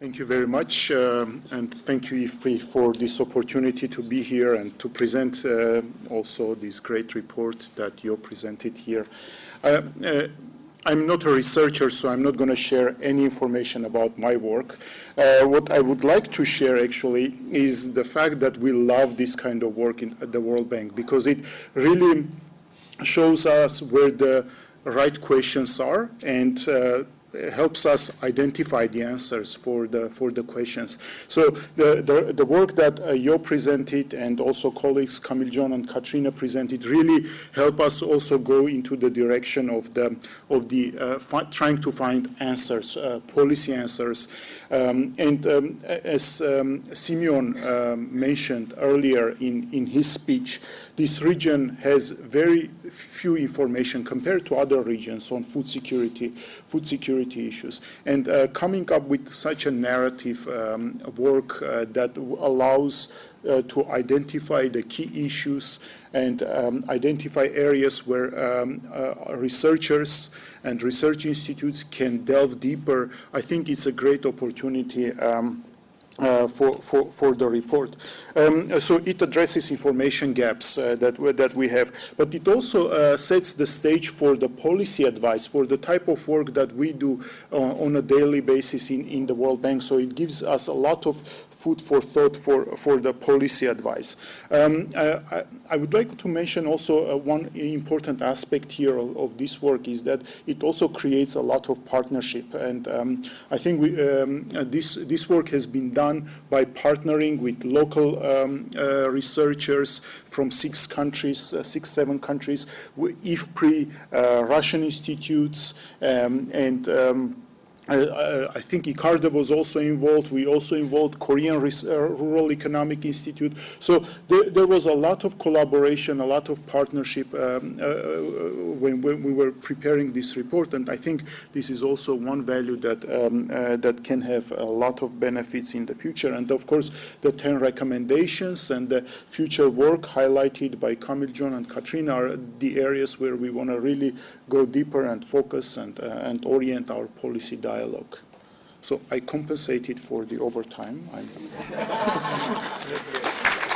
Thank you very much, um, and thank you, IFPRI, for this opportunity to be here and to present uh, also this great report that you presented here. Uh, uh, I'm not a researcher, so I'm not going to share any information about my work. Uh, what I would like to share actually is the fact that we love this kind of work in, at the World Bank because it really shows us where the right questions are and uh, helps us identify the answers for the for the questions. So the the, the work that uh, you presented and also colleagues Kamiljon and Katrina presented really help us also go into the direction of the of the uh, trying to find answers, uh, policy answers. Um, and um, as um, Simeon um, mentioned earlier in in his speech, this region has very few information compared to other regions on food security, food security issues. And uh, coming up with such a narrative um, work uh, that allows uh, to identify the key issues and um, identify areas where um, uh, researchers and research institutes can delve deeper, I think it's a great opportunity um, uh, for, for, for the report. Um, so it addresses information gaps uh, that, that we have, but it also uh, sets the stage for the policy advice, for the type of work that we do uh, on a daily basis in, in the World Bank. So it gives us a lot of food for thought for, for the policy advice. Um, I, I, would like to mention also uh, one important aspect here of, of, this work is that it also creates a lot of partnership. And um, I think we, um, this, this work has been done by partnering with local um, uh, researchers from six countries, uh, six, seven countries, IFPRI, uh, Russian institutes, um, and um, I think ICARDA was also involved. We also involved Korean uh, Rural Economic Institute. So there, there, was a lot of collaboration, a lot of partnership um, uh, uh, when, when, we were preparing this report. And I think this is also one value that um, uh, that can have a lot of benefits in the future. And of course, the 10 recommendations and the future work highlighted by Kamiljon and Katrina are the areas where we want to really go deeper and focus and, and orient our policy dialogue dialogue. So I compensated for the overtime.